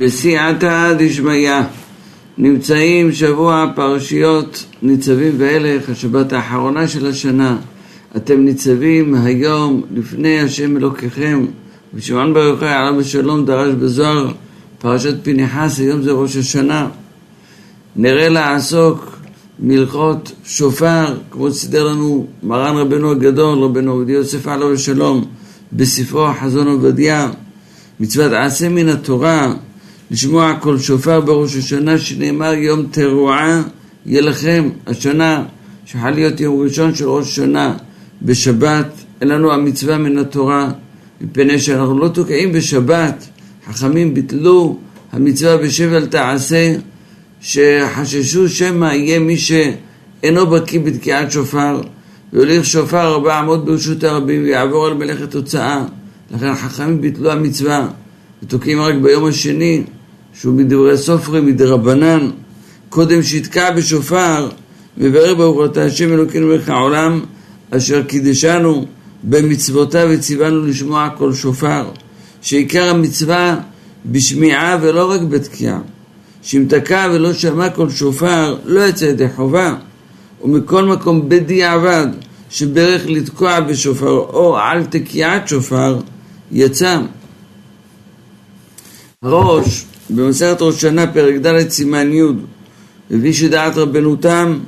בסייעתא דשמיא נמצאים שבוע פרשיות ניצבים והלך, השבת האחרונה של השנה. אתם ניצבים היום לפני השם אלוקיכם, ושמעון ברוך הוא עליו השלום דרש בזוהר פרשת פנחס, היום זה ראש השנה. נראה לעסוק מלכות שופר, כמו שסידר לנו מרן רבנו הגדול, רבנו עובדיה יוסף עליו השלום, בספרו חזון עובדיה, מצוות עשה מן התורה לשמוע קול שופר בראש השנה שנאמר יום תרועה יהיה לכם השנה שיכול להיות יום ראשון של ראש השנה בשבת. אין לנו המצווה מן התורה מפני שאנחנו לא תוקעים בשבת. חכמים ביטלו המצווה בשבל תעשה שחששו שמא יהיה מי שאינו בקיא בתקיעת שופר והוליך שופר ארבע אמות ברשות הרבים ויעבור על מלאכת הוצאה. לכן החכמים ביטלו המצווה ותוקעים רק ביום השני שהוא מדברי סופרי מדרבנן, קודם שיתקע בשופר, מברך ברוך אתה השם אלוקינו מלך העולם, אשר קידשנו במצוותיו וציוונו לשמוע כל שופר, שעיקר המצווה בשמיעה ולא רק בתקיעה. שאם תקע ולא שמע כל שופר, לא יצא ידי חובה. ומכל מקום בדיעבד, שברך לתקוע בשופר או על תקיעת שופר, יצא. ראש במסכת ראש שנה, פרק ד' סימן י', מביא שדעת רבנותם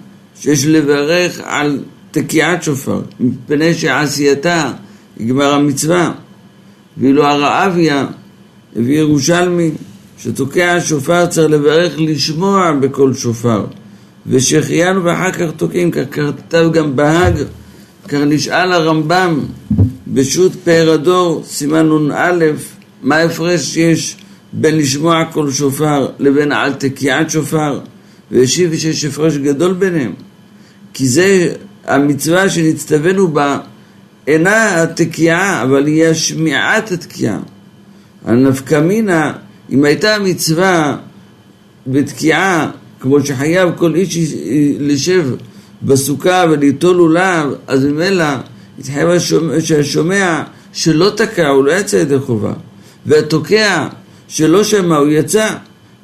שיש לברך על תקיעת שופר, מפני שעשייתה יגמר המצווה. ואילו הרעביה הביא ירושלמי שתוקע שופר צריך לברך לשמוע בקול שופר ושהחיינו ואחר כך תוקעים, כך כתב גם בהאג, כך נשאל הרמב"ם בשו"ת פאר הדור, סימן נ"א, מה ההפרש שיש בין לשמוע קול שופר לבין על תקיעת שופר, והשיב שיש הפרש גדול ביניהם, כי זה המצווה שנצטווינו בה אינה התקיעה, אבל היא השמיעת התקיעה. הנפקא מינה, אם הייתה מצווה בתקיעה, כמו שחייב כל איש לשב בסוכה וליטול לולב, אז ממילא התחייב שהשומע שלא תקע, הוא לא יצא ידי חובה. והתוקע שלא שמע, הוא יצא.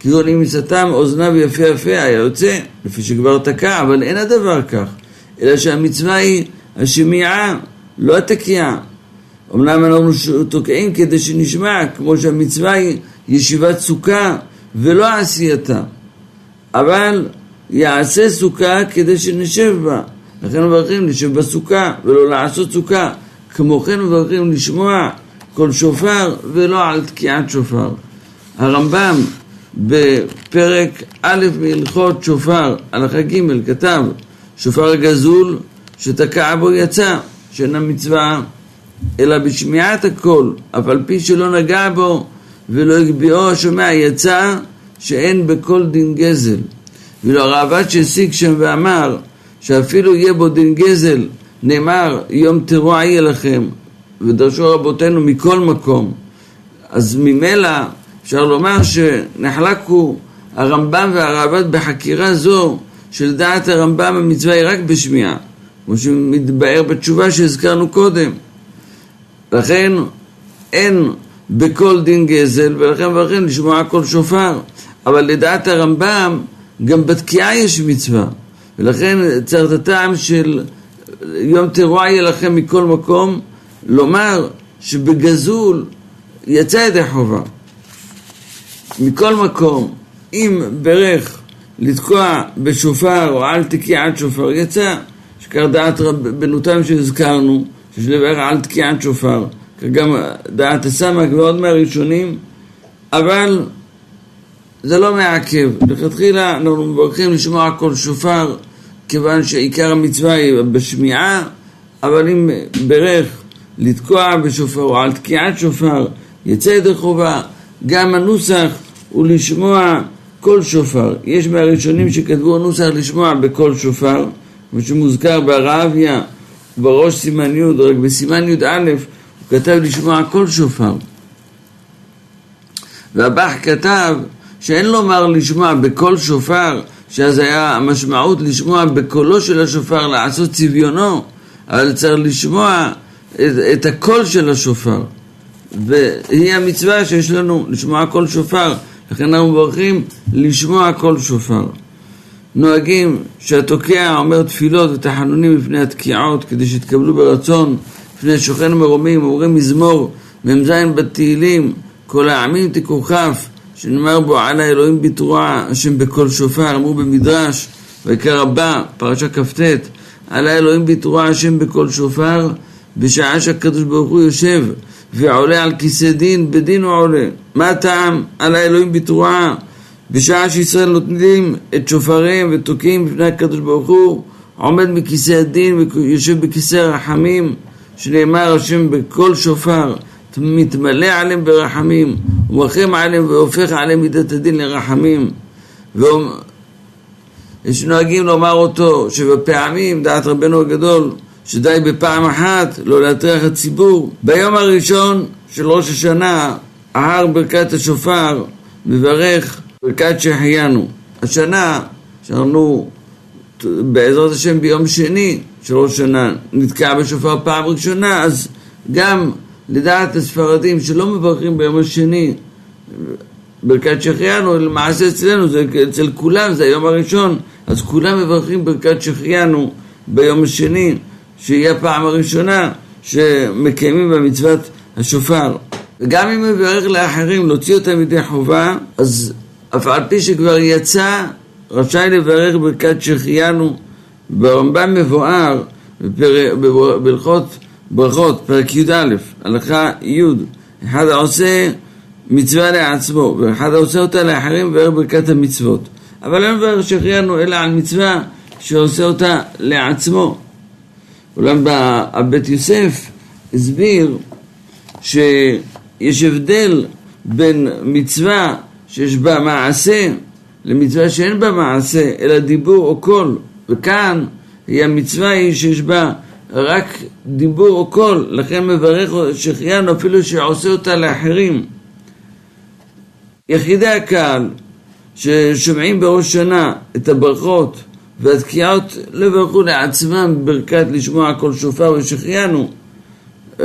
כגון אם סתם אוזניו יפה יפה היה יוצא, לפי שכבר תקע, אבל אין הדבר כך, אלא שהמצווה היא השמיעה, לא התקיעה. אמנם אנחנו תוקעים כדי שנשמע, כמו שהמצווה היא ישיבת סוכה ולא עשייתה. אבל יעשה סוכה כדי שנשב בה. לכן מברכים לשב בסוכה ולא לעשות סוכה. כמו כן מברכים לשמוע כל שופר ולא על תקיעת שופר. הרמב"ם בפרק א' מהלכות שופר, הלכה ג', כתב שופר הגזול שתקע בו יצא, שאינה מצווה אלא בשמיעת הקול, אף על פי שלא נגע בו ולא הגביאו השומע יצא שאין בכל דין גזל. ואילו הראב"ד שהשיג שם ואמר שאפילו יהיה בו דין גזל, נאמר יום תרועה יהיה לכם, ודרשו רבותינו מכל מקום. אז ממילא אפשר לומר שנחלקו הרמב"ם והרעב"ד בחקירה זו שלדעת הרמב"ם המצווה היא רק בשמיעה, כמו שמתבאר בתשובה שהזכרנו קודם. לכן אין בכל דין גזל, ולכן מברכים לשמוע כל שופר. אבל לדעת הרמב"ם, גם בתקיעה יש מצווה. ולכן צריך את הטעם של יום תרועה יהיה לכם מכל מקום, לומר שבגזול יצא ידי חובה. מכל מקום, אם ברך לתקוע בשופר או על תקיעת שופר יצא, שכך דעת רבנותם שהזכרנו, שיש לברך על תקיעת שופר, גם דעת הסמ"ק ועוד מהראשונים, אבל זה לא מעכב. לכתחילה אנחנו מברכים לשמוע כל שופר, כיוון שעיקר המצווה היא בשמיעה, אבל אם ברך לתקוע בשופר או על תקיעת שופר יצא ידי חובה, גם הנוסח הוא לשמוע קול שופר. יש מהראשונים שכתבו נוסח לשמוע בקול שופר, כמו שמוזכר בראבי"ה, בראש סימן י', רק בסימן י"א הוא כתב לשמוע קול שופר. והב"ח כתב שאין לומר לשמוע בקול שופר, שאז היה המשמעות לשמוע בקולו של השופר, לעשות צביונו, אבל צריך לשמוע את, את הקול של השופר. והיא המצווה שיש לנו לשמוע קול שופר, לכן אנחנו מברכים לשמוע קול שופר. נוהגים שהתוקע אומר תפילות ותחנונים לפני התקיעות כדי שיתקבלו ברצון לפני שוכן מרומים, אומרים מזמור מ"ז בתהילים כל העמים תקעו כף שנאמר בו על האלוהים בתרועה השם בקול שופר אמרו במדרש ויקרא רבה פרשה כ"ט על האלוהים בתרועה השם בקול שופר בשעה שהקדוש ברוך הוא יושב ועולה על כיסא דין, בדין הוא עולה. מה הטעם על האלוהים בתרועה? בשעה שישראל נותנים את שופריהם ותוקעים בפני הקדוש ברוך הוא, עומד מכיסא הדין ויושב בכיסא הרחמים, שנאמר השם בקול שופר, מתמלא עליהם ברחמים, ומרחם עליהם והופך עליהם מידת הדין לרחמים. יש נוהגים לומר אותו שבפעמים, דעת רבנו הגדול, שדי בפעם אחת לא להטריח הציבור. ביום הראשון של ראש השנה, ההר ברכת השופר מברך ברכת שהחיינו. השנה, שאנחנו בעזרת השם ביום שני של ראש השנה נתקע בשופר פעם ראשונה, אז גם לדעת הספרדים שלא מברכים ביום השני ברכת שהחיינו, למעשה אצלנו, זה אצל כולם, זה היום הראשון, אז כולם מברכים ברכת שהחיינו ביום השני. שהיא הפעם הראשונה שמקיימים במצוות השופר. וגם אם הוא יברך לאחרים להוציא אותם מידי חובה, אז אף על פי שכבר יצא, רשאי לברך ברכת שהחיינו. ברמב"ם מבואר בהלכות ברכות, פרק י"א, הלכה י', אחד העושה מצווה לעצמו, ואחד העושה אותה לאחרים מברך ברכת המצוות. אבל לא מברך שהחיינו אלא על מצווה שעושה אותה לעצמו. אולם הבית יוסף הסביר שיש הבדל בין מצווה שיש בה מעשה למצווה שאין בה מעשה, אלא דיבור או קול. וכאן היא המצווה היא שיש בה רק דיבור או קול, לכן מברך שהחיינו אפילו שעושה אותה לאחרים. יחידי הקהל ששומעים בראש שנה את הברכות והתקיעות לא יברכו לעצמם ברכת לשמוע כל שופר ושחיינו.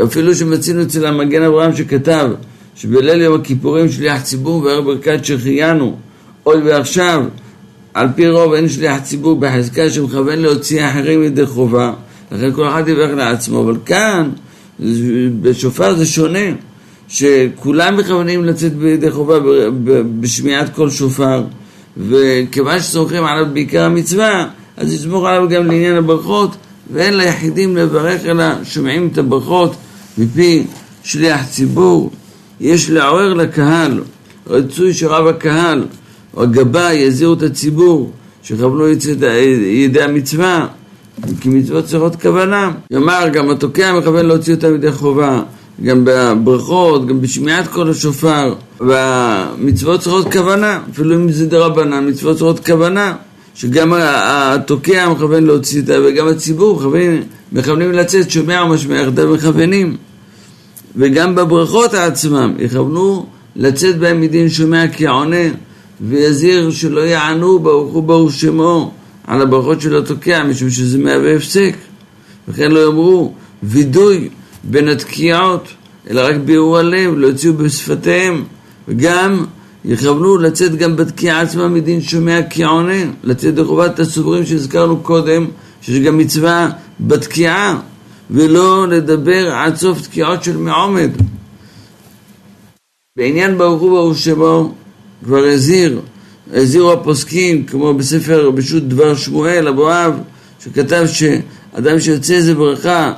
אפילו שמצינו אצל המגן אברהם שכתב שבליל יום הכיפורים שליח ציבור וערב ברכת שהחיינו עוד ועכשיו על פי רוב אין שליח ציבור בחזקה שמכוון להוציא אחרים ידי חובה לכן כל אחד יברך לעצמו אבל כאן בשופר זה שונה שכולם מכוונים לצאת בידי חובה בשמיעת כל שופר וכיוון שסומכים עליו בעיקר המצווה, אז יסמוך עליו גם לעניין הברכות, ואין ליחידים לברך אלא שומעים את הברכות מפי שליח ציבור. יש לעורר לקהל, רצוי שרב הקהל או הגבאי יזהירו את הציבור שכוונו ידי המצווה כי מצוות צריכות כוונה. יאמר גם התוקע מכוון להוציא אותם ידי חובה גם בברכות, גם בשמיעת קול השופר, והמצוות צריכות כוונה, אפילו אם זה דרבנן, מצוות צריכות כוונה, שגם התוקע מכוון להוציא אותה, וגם הציבור מכוונים, מכוונים לצאת, שומע ומשמע יחדיו מכוונים. וגם בברכות עצמם, יכוונו לצאת בהם מדין שומע כי עונה, ויזהיר שלא יענו ברוך הוא ברוך שמו על הברכות של התוקע, משום שזה מהווה הפסק. וכן לא יאמרו וידוי בין התקיעות, אלא רק ביאור הלב, לא יוציאו בשפתיהם, וגם יכוונו לצאת גם בתקיעה עצמה מדין שומע כי עונה, לצאת לחובת הסוברים שהזכרנו קודם, שיש גם מצווה בתקיעה, ולא לדבר עד סוף תקיעות של מעומד. בעניין ברוך הוא ברוך שמו, כבר הזהיר, הזהירו הפוסקים, כמו בספר בשו"ת דבר שמואל, אבואב, שכתב שאדם שיוצא איזה ברכה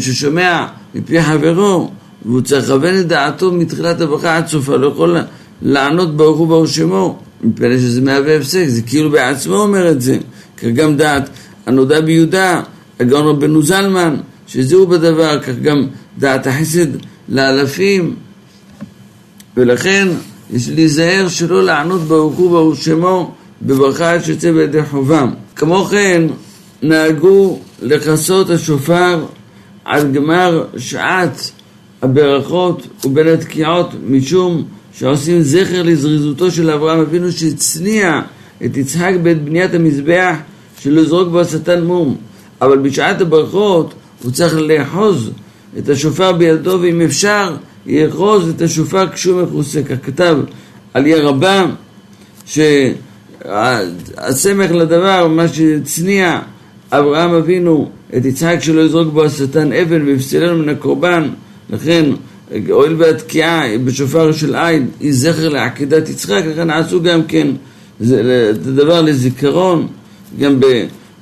ששומע מפי חברו והוא צריך לכוון את דעתו מתחילת הברכה עד סופה, לא יכול לענות ברוך הוא ברוך שמו, מפני שזה מהווה הפסק, זה כאילו בעצמו אומר את זה, כך גם דעת הנודע ביהודה, הגאון רבנו זלמן, שזהו בדבר, כך גם דעת החסד לאלפים, ולכן יש להיזהר שלא לענות ברוך הוא ברוך שמו בברכה שיוצא בידי חובם. כמו כן, נהגו לכסות השופר עד גמר שעת הברכות ובין התקיעות משום שעושים זכר לזריזותו של אברהם אבינו שהצניע את יצחק בעת בניית המזבח שלא יזרוק בו השטן מום אבל בשעת הברכות הוא צריך לאחוז את השופר בידו ואם אפשר יאחוז את השופר כשהוא מכוסה. כך כתב על ירבם, שהסמך לדבר, מה שהצניע אברהם אבינו את יצחק שלא יזרוק בו השטן אבן ויפסלנו מן הקורבן, לכן הואיל והתקיעה בשופר של עין היא זכר לעקידת יצחק, לכן עשו גם כן את הדבר לזיכרון, גם ב...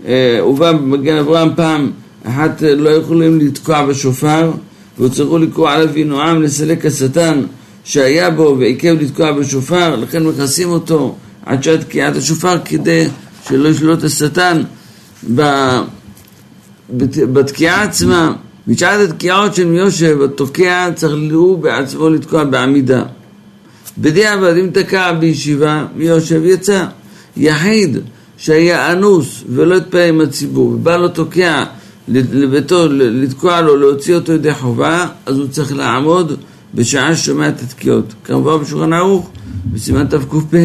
אה, במגן אברהם פעם אחת לא יכולים לתקוע בשופר והוצרכו לקרוא עליו וינועם לסלק השטן שהיה בו ועיכב לתקוע בשופר, לכן מכסים אותו עד שעת תקיעת השופר כדי שלא ישלוט השטן בתקיעה עצמה. בשעת התקיעות של מיושב, התוקע צריך הוא בעצמו לתקוע בעמידה. בדיעבד אם תקע בישיבה, מיושב יצא. יחיד שהיה אנוס ולא התפעל עם הציבור, ובא לו תוקע לביתו, לתקוע לו, להוציא אותו ידי חובה, אז הוא צריך לעמוד בשעה ששומע את התקיעות. כמובן בשולחן ערוך, בסימן תקפ"ה,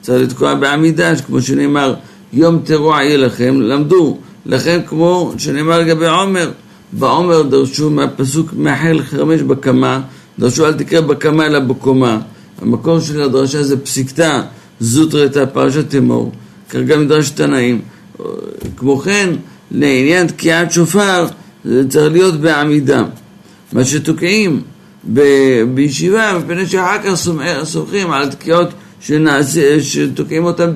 צריך לתקוע בעמידה, כמו שנאמר, יום תרוע יהיה לכם, למדו, לכן כמו שנאמר לגבי עומר, בעומר דרשו מהפסוק מאחל חרמש בקמה, דרשו אל תקרא בקמה אלא בקומה. המקור של הדרשה זה פסיקתא זוטרתא פרשת תמור, כך גם מדרש תנאים. כמו כן, לעניין תקיעת שופר זה צריך להיות בעמידה. מה שתוקעים ב- בישיבה, מפני שאחר כך סומכים על תקיעות שתוקעים אותן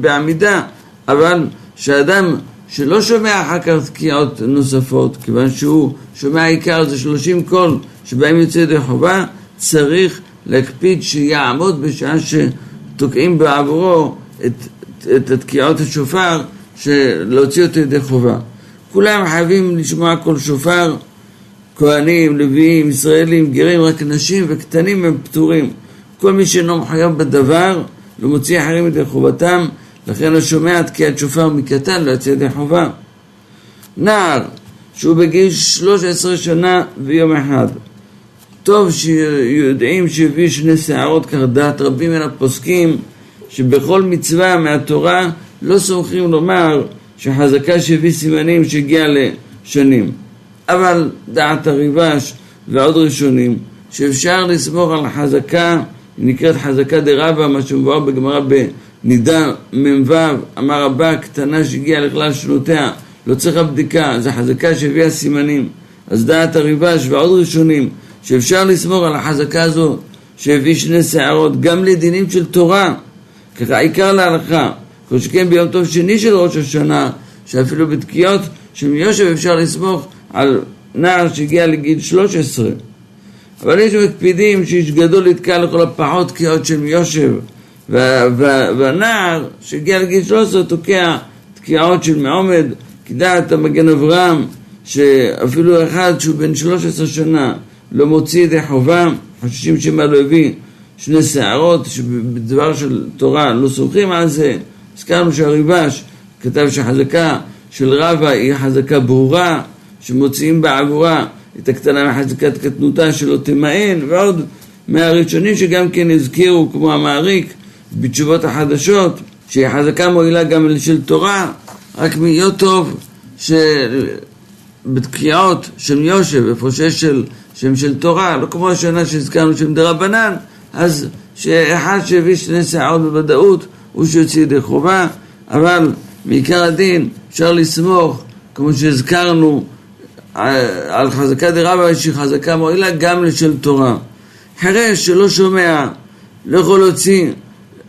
בעמידה, אבל שאדם שלא שומע אחר כך תקיעות נוספות, כיוון שהוא שומע עיקר זה שלושים קול שבהם יוצא ידי חובה, צריך להקפיד שיעמוד בשעה שתוקעים בעבורו את, את התקיעות השופר, להוציא אותו ידי חובה. כולם חייבים לשמוע כל שופר, כהנים, לוויים, ישראלים, גרים, רק נשים וקטנים הם פטורים. כל מי שאינו מחויב בדבר לא מוציא אחרים ידי חובתם לכן השומע תקיעת שופר מקטן לא יצא ידי חובה. נער שהוא בגיל 13 שנה ויום אחד טוב שיודעים שהביא שני שערות כך דעת רבים מן הפוסקים שבכל מצווה מהתורה לא סומכים לומר שחזקה שהביא סימנים שהגיע לשנים אבל דעת הריבש ועוד ראשונים שאפשר לסמוך על חזקה נקראת חזקה דרבה מה שמבואר בגמרא נידה מ"ו, אמר רבה קטנה שהגיעה לכלל שנותיה, לא צריכה בדיקה, זו חזקה שהביאה סימנים. אז דעת הריבש ועוד ראשונים, שאפשר לסמור על החזקה הזו, שהביא שני שערות, גם לדינים של תורה, ככה עיקר להלכה. כל שכן ביום טוב שני של ראש השנה, שאפילו בתקיעות של מיושב אפשר לסמוך על נער שהגיע לגיל 13. אבל יש מקפידים שאיש גדול יתקע לכל הפחות תקיעות של מיושב. והנער שהגיע לגיל 13 תוקע תקיעות של מעומד, כדעת המגן אברהם, שאפילו אחד שהוא בן 13 שנה לא מוציא ידי חובה, חוששים שמא לא הביא שני שערות, שבדבר של תורה לא סומכים על זה. הזכרנו שהריבש כתב שחזקה של רבא היא חזקה ברורה, שמוציאים בעבורה את הקטנה מחזקת קטנותה שלא תמאן, ועוד מהראשונים שגם כן הזכירו, כמו המעריק, בתשובות החדשות, שהיא חזקה מועילה גם של תורה, רק להיות טוב שבתקיעות של יושב, איפה שיש של, שם של תורה, לא כמו השנה שהזכרנו שהם דרבנן, אז שאחד שהביא שני שערות בוודאות הוא שיוציא ידי חובה, אבל מעיקר הדין אפשר לסמוך, כמו שהזכרנו, על חזקה דרבה שהיא חזקה מועילה גם לשל תורה. חירש שלא שומע, לא יכול להוציא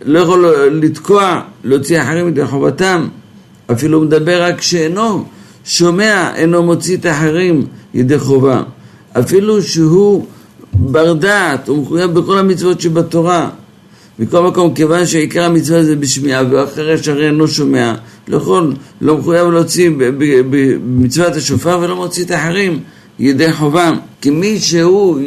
לא יכול לתקוע, להוציא אחרים את חובתם, אפילו מדבר רק שאינו שומע, אינו מוציא את האחרים ידי חובה. אפילו שהוא בר דעת, הוא מחויב בכל המצוות שבתורה. מכל מקום, כיוון שעיקר המצווה זה בשמיעה, ואחרי שהרי אינו שומע, לא יכול, לא מחויב להוציא במצוות השופר ולא מוציא את האחרים ידי חובה. כי מי שהוא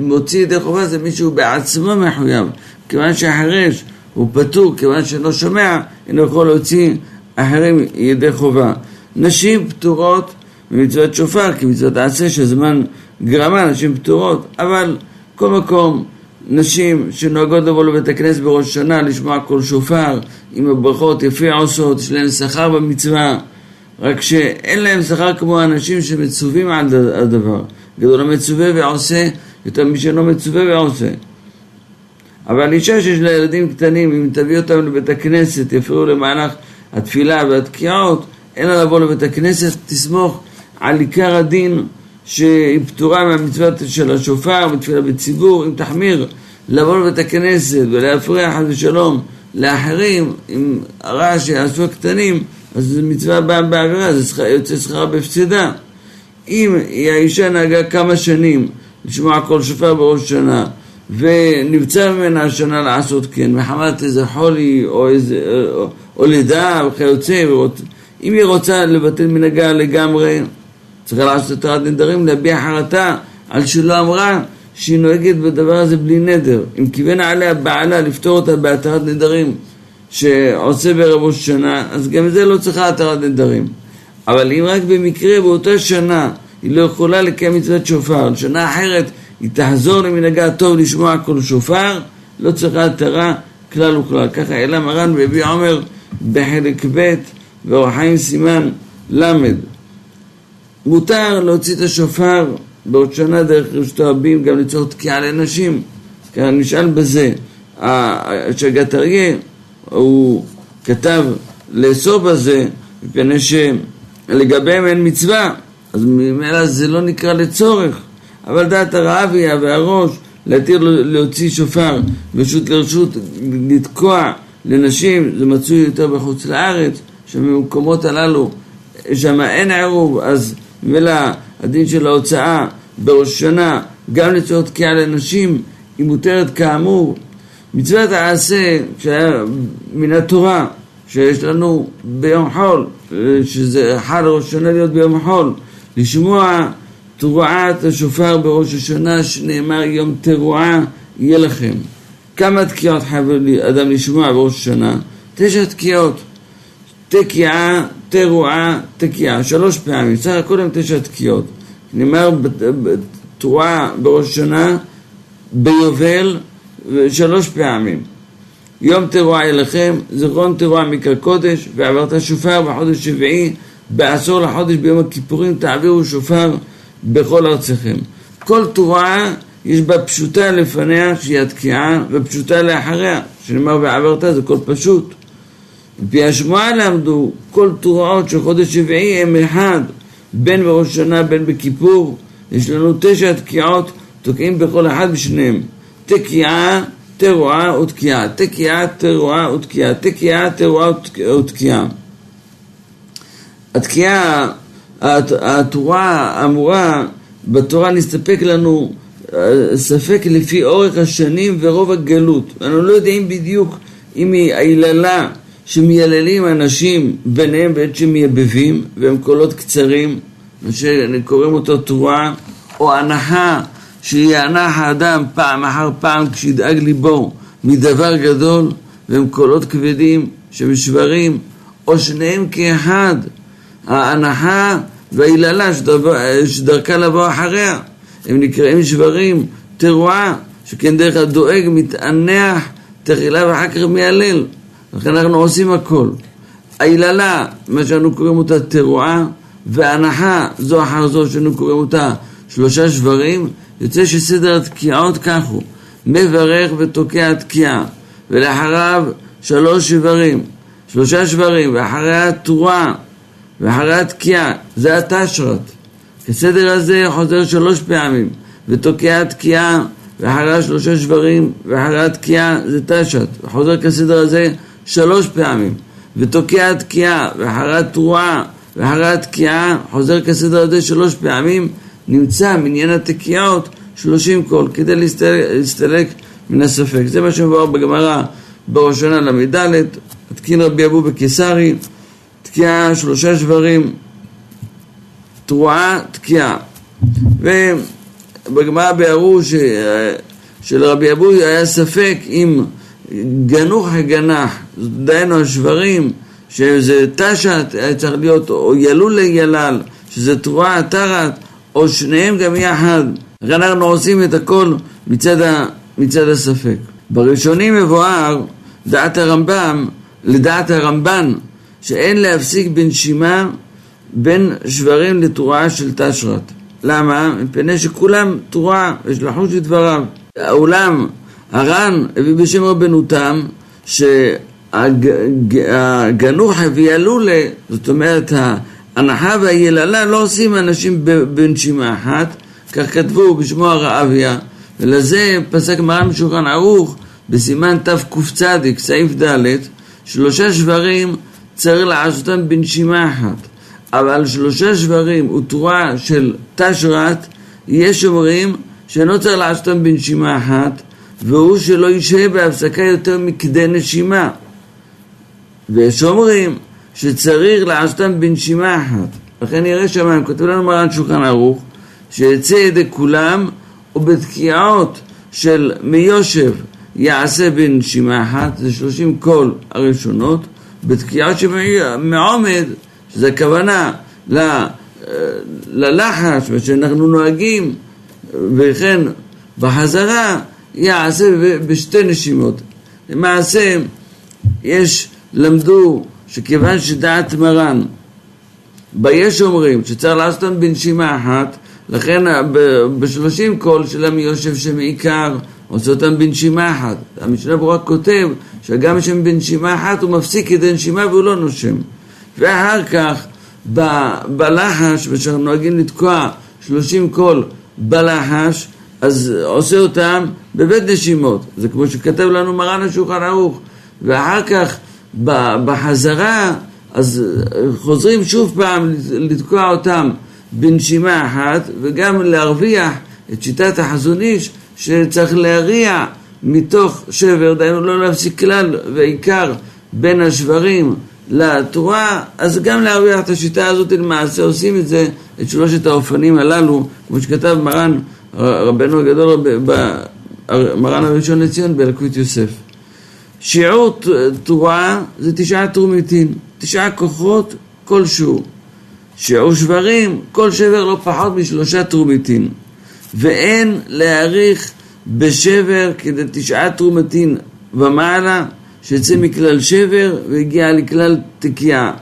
מוציא ידי חובה זה מי שהוא בעצמו מחויב. כיוון שהחרש הוא פטור כיוון שאינו שומע, אינו יכול להוציא אחרים ידי חובה. נשים פטורות ממצוות שופר, כי מצוות עשה זמן גרמה, נשים פטורות, אבל כל מקום נשים שנוהגות לבוא לבית הכנסת בראש שנה לשמוע קול שופר עם הברכות יפי עושות, יש להן שכר במצווה, רק שאין להם שכר כמו האנשים שמצווים על הדבר. גדול המצווה ועושה יותר מי שאינו מצווה ועושה. אבל אישה שיש לה ילדים קטנים, אם תביא אותם לבית הכנסת, יפריעו למהלך התפילה והתקיעות, אין לה לבוא לבית הכנסת, תסמוך על עיקר הדין שהיא פטורה מהמצווה של השופר בתפילה בציבור, אם תחמיר לבוא לבית הכנסת ולהפריע חס ושלום לאחרים, עם הרעש שיעשו הקטנים, אז זו מצווה באה בעבירה, זה יוצא שכרה בהפסדה. אם האישה נהגה כמה שנים לשמוע כל שופר בראש שנה ונבצר ממנה השנה לעשות כן מחמת איזה חולי או איזה או, או לידה וכיוצא אם היא רוצה לבטל מנהגה לגמרי צריכה לעשות את הנדרים להביע חרטה על שלא אמרה שהיא נוהגת בדבר הזה בלי נדר אם כיוונה עליה בעלה לפתור אותה בהתרת נדרים שעושה בערב ראש שנה אז גם זה לא צריכה התרת נדרים אבל אם רק במקרה באותה שנה היא לא יכולה לקיים מצוות שופר, שנה אחרת היא תחזור למנהגה הטוב לשמוע כל שופר, לא צריכה התרה כלל וכלל. ככה העלה מרן והביא עומר בחלק ב' ואור חיים סימן ל'. מותר להוציא את השופר בעוד שנה דרך רשות הרבים גם לצורך תקיעה לנשים. כאן נשאל בזה, השגת אריה הוא כתב לאסור בזה מפני שלגביהם אין מצווה. אז ממילא זה לא נקרא לצורך, אבל דעת הרעביה והראש להתיר להוציא שופר רשות לרשות, לתקוע לנשים, זה מצוי יותר בחוץ לארץ, שבמקומות הללו, שם אין עירוב, אז ממילא הדין של ההוצאה בראש שנה, גם לצורך תקיעה לנשים, היא מותרת כאמור. מצוות העשה, שהיה מן התורה, שיש לנו ביום חול, שזה חל ראש שנה להיות ביום חול, לשמוע תרועת השופר בראש השנה שנאמר יום תרועה יהיה לכם. כמה תקיעות חייב אדם לשמוע בראש השנה? תשע תקיעות. תקיעה, תרועה, תקיעה, שלוש פעמים, סך הכל הם תשע תקיעות. נאמר תרועה בראש השנה, ביובל, שלוש פעמים. יום תרועה יהיה לכם, זכרון תרועה מקרא קודש, ועברת שופר בחודש שביעי בעשור לחודש ביום הכיפורים תעבירו שופר בכל ארציכם. כל תרועה יש בה פשוטה לפניה שהיא התקיעה ופשוטה לאחריה, שנאמר ועברת זה כל פשוט. מפי השמועה למדו כל תרועות של חודש שביעי הם אחד, בין בראש שנה בין בכיפור, יש לנו תשע תקיעות, תוקעים בכל אחד בשניהם. תקיעה, תרועה ותקיעה, תקיעה, תרועה ותקיעה, תקיעה, תרועה ותקיעה. התקיעה, התורה אמורה, בתורה נסתפק לנו אה, ספק לפי אורך השנים ורוב הגלות. אנחנו לא יודעים בדיוק אם היא היללה שמייללים אנשים ביניהם בעת שמייבבים והם קולות קצרים, מה שקוראים אותו תרועה, או הנחה שיענח האדם פעם אחר פעם כשידאג ליבו מדבר גדול והם קולות כבדים שמשברים, או שניהם כאחד ההנחה והיללה שדרכה לבוא אחריה. הם נקראים שברים, תרועה, שכן דרך הדואג מתענח תחילה ואחר כך מיילל. לכן אנחנו עושים הכל. היללה, מה שאנו קוראים אותה תרועה, והנחה, זו אחר זו שאנו קוראים אותה שלושה שברים, יוצא שסדר התקיעות כך הוא, מברך ותוקע תקיעה, ולאחריו שלוש שברים, שלושה שברים, ואחריה תרועה, ואחרי התקיעה, זה התשרת. כסדר הזה חוזר שלוש פעמים, ותוקע התקיעה, ואחרי שלושה שברים, ואחרי התקיעה זה תשת. חוזר כסדר הזה שלוש פעמים, ותוקע התקיעה, ואחרי התרועה, ואחרי התקיעה, חוזר כסדר הזה שלוש פעמים, נמצא מניין התקיעות שלושים קול, כדי להסתלק, להסתלק מן הספק. זה מה שמבואר בגמרא בראשונה ל"ד, התקין רבי אבו בקיסרי תקיעה, שלושה שברים, תרועה, תקיעה. ובגמרא ביארו שלרבי אבוי היה ספק אם גנוך הגנח, דהיינו השברים, שזה היה צריך להיות או ילול לילל, שזה תרועה, תרת, או שניהם גם יחד. לכן אנחנו עושים את הכל מצד, ה, מצד הספק. בראשונים מבואר דעת הרמב"ם לדעת הרמב"ן שאין להפסיק בנשימה בין שברים לתרועה של תשרת. למה? מפני שכולם תרועה, יש לחוש את דבריו. אולם הר"ן הביא בשם רבנו תם שהגנוך הביא הלולה, זאת אומרת ההנחה והיללה לא עושים אנשים בנשימה אחת, כך כתבו בשמו הרעביה, ולזה פסק מרן משולחן ערוך בסימן תקצ, סעיף ד', שלושה שברים צריך לעשותם בנשימה אחת, אבל שלושה שברים ותרועה של תשרת, יש אומרים שאינו צריך לעשותם בנשימה אחת, והוא שלא ישהה בהפסקה יותר מכדי נשימה. ויש אומרים שצריך לעשותם בנשימה אחת. לכן נראה שם, כותב לנו מרן שולחן ערוך, שיצא ידי כולם ובתקיעות של מיושב יעשה בנשימה אחת, זה שלושים קול הראשונות, בתקיעות שמעומד, שזה הכוונה ללחש, מה שאנחנו נוהגים, וכן בחזרה יעשה בשתי נשימות. למעשה, יש, למדו שכיוון שדעת מרן, ביש אומרים שצריך לעשות אותם בנשימה אחת, לכן בשלושים קול שלהם יושב שמעיקר עושה אותם בנשימה אחת. המשנה ברורה כותב שגם שם בנשימה אחת הוא מפסיק כדי נשימה והוא לא נושם. ואחר כך ב, בלחש, ושאנחנו נוהגים לתקוע שלושים קול בלחש, אז עושה אותם בבית נשימות. זה כמו שכתב לנו מרן השולחן ערוך. ואחר כך בחזרה, אז חוזרים שוב פעם לתקוע אותם בנשימה אחת, וגם להרוויח את שיטת החזון איש שצריך להריע מתוך שבר, דהיינו לא להפסיק כלל ועיקר בין השברים לתורה, אז גם להרוויח את השיטה הזאת למעשה עושים את זה, את שלושת האופנים הללו, כמו שכתב מרן רבנו הגדול, מרן הראשון לציון באלקוט יוסף. שיעור תורה זה תשעה תרומיתין, תשעה כוחות כלשהו. שיעור שברים, כל שבר לא פחות משלושה תרומיתין. ואין להעריך בשבר כדי תשעה תרומתין ומעלה, שיצא מכלל שבר והגיע לכלל תקיעה.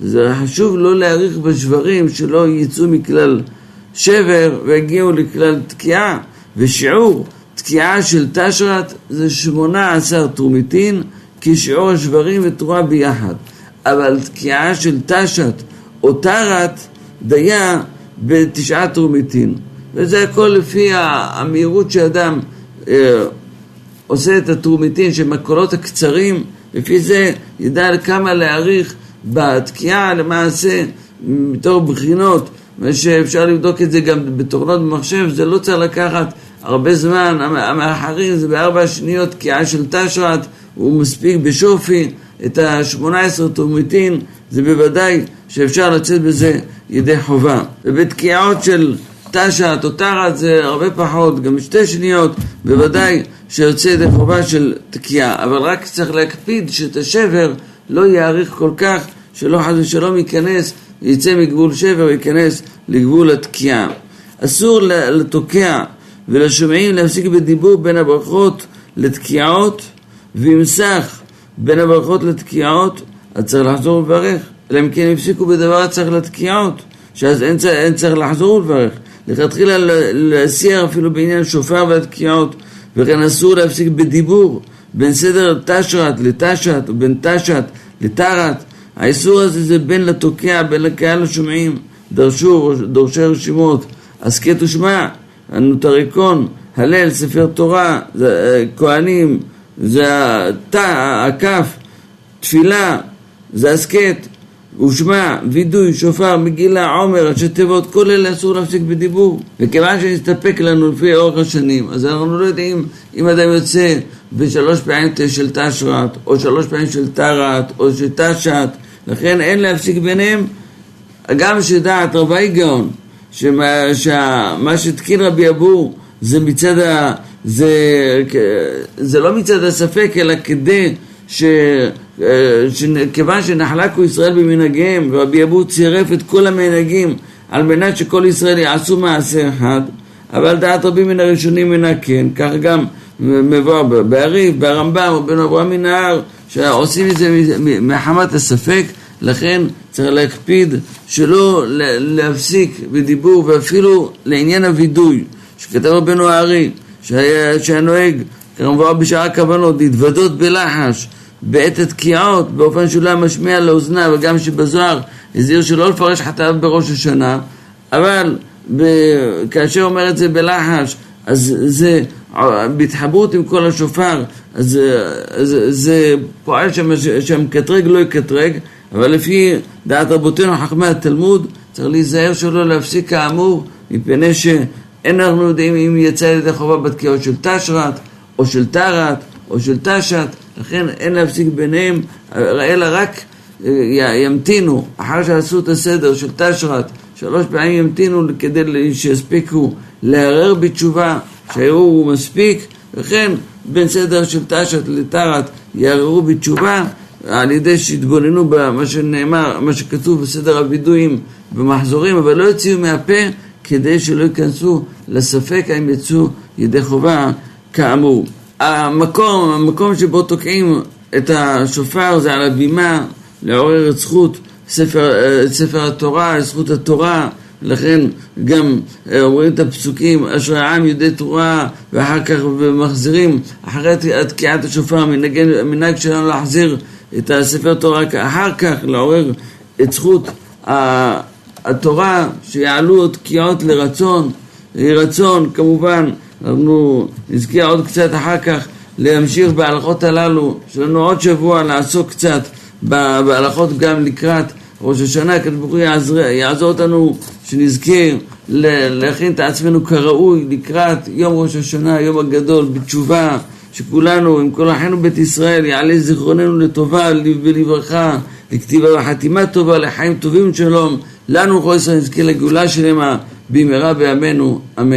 זה חשוב לא להעריך בשברים שלא יצאו מכלל שבר והגיעו לכלל תקיעה, ושיעור תקיעה של תשרת זה שמונה עשר תרומיתין כשיעור השברים ותרועה ביחד. אבל תקיעה של תשת או תרת דיה בתשעה תרומיתין. וזה הכל לפי המהירות שאדם אה, עושה את התרומיתין של מקולות הקצרים, לפי זה ידע כמה להעריך בתקיעה למעשה מתוך בחינות, ושאפשר לבדוק את זה גם בתוכנות במחשב, זה לא צריך לקחת הרבה זמן, המאחרים זה בארבע שניות תקיעה של תשרת, הוא מספיק בשופי, את השמונה עשר תרומיתין, זה בוודאי שאפשר לצאת בזה ידי חובה. ובתקיעות של תשת או תחת זה הרבה פחות, גם שתי שניות, בוודאי שיוצא ידי חובה של תקיעה. אבל רק צריך להקפיד שאת השבר לא יאריך כל כך, שלא חס ושלום ייכנס, יצא מגבול שבר וייכנס לגבול התקיעה. אסור לתוקע ולשומעים להפסיק בדיבור בין הברכות לתקיעות, וימסך בין הברכות לתקיעות, אז צריך לחזור ולברך. אלא אם כן הפסיקו בדבר הצריך לתקיעות, שאז אין, אין צריך לחזור ולברך. לכתחילה להסיע אפילו בעניין שופר והתקיעות, וכן אסור להפסיק בדיבור בין סדר תשרת לתשת, או בין תשת לתרת. האיסור הזה זה בין לתוקע, בין לקהל השומעים, דרשו, דורשי רשימות, הסכת ושמע, הנוטריקון, הלל, ספר תורה, זה, אה, כהנים, זה התא, הכף, תפילה, זה הסכת, ושמע, וידוי, שופר, מגילה, עומר, ראשי תיבות, כל אלה אסור להפסיק בדיבור. וכיוון שנסתפק לנו לפי אורך השנים, אז אנחנו לא יודעים אם אדם יוצא בשלוש פעמים של תשרת, או שלוש פעמים של תרת, או של תשת, לכן אין להפסיק ביניהם. גם שדעת רבי גאון, שמה, שמה שהתקין רבי אבור זה מצד ה... זה, זה לא מצד הספק, אלא כדי ש... כיוון שנחלקו ישראל במנהגיהם ורבי אבו צירף את כל המנהגים על מנת שכל ישראל יעשו מעשה אחד אבל דעת רבים מן הראשונים מן הכן כך גם מבואר בהריף, ברמב"ם ובן אברהם מן ההר שעושים את זה מחמת הספק לכן צריך להקפיד שלא להפסיק בדיבור ואפילו לעניין הווידוי שכתב רבנו הארי שהיה, נוהג כמובן בשעה הכוונות להתוודות בלחש בעת התקיעות באופן שהוא לא משמיע לאוזניו וגם שבזוהר הזהיר שלא לפרש חטאיו בראש השנה אבל ב... כאשר אומר את זה בלחש אז זה בהתחברות עם כל השופר אז זה, זה פועל שהמקטרג לא יקטרג אבל לפי דעת רבותינו חכמי התלמוד צריך להיזהר שלא להפסיק כאמור מפני שאין אנחנו יודעים אם יצא ידי חובה בתקיעות של תשרת או של תרת או של תשת לכן אין להפסיק ביניהם אלא רק אה, ימתינו. אחר שעשו את הסדר של תשרת שלוש פעמים ימתינו כדי שיספיקו לערער בתשובה שהערעור הוא מספיק וכן בין סדר של תשת לתרת יערערו בתשובה על ידי שהתבוננו במה שנאמר, מה שכתוב בסדר הווידויים במחזורים, אבל לא יוציאו מהפה כדי שלא ייכנסו לספק האם יצאו ידי חובה כאמור. המקום, המקום שבו תוקעים את השופר זה על הבימה לעורר את זכות ספר, ספר התורה, זכות התורה לכן גם אה, אומרים את הפסוקים, אשר העם יודעי תורה, ואחר כך מחזירים, אחרי תקיעת השופר, מנהג שלנו להחזיר את הספר תורה אחר כך, לעורר את זכות התורה, שיעלו תקיעות לרצון, רצון כמובן, אנחנו נזכיר עוד קצת אחר כך להמשיך בהלכות הללו, יש לנו עוד שבוע לעסוק קצת בהלכות גם לקראת ראש השנה, הקדוש ברוך הוא יעזור אותנו שנזכה להכין את עצמנו כראוי לקראת יום ראש השנה, יום הגדול, בתשובה, שכולנו, עם כל אחינו בית ישראל, יעלה זיכרוננו לטובה ולברכה, לכתיבה וחתימה טובה, לחיים טובים ושלום, לנו כל ישראל נזכה לגאולה שלמה במהרה בימינו, אמן.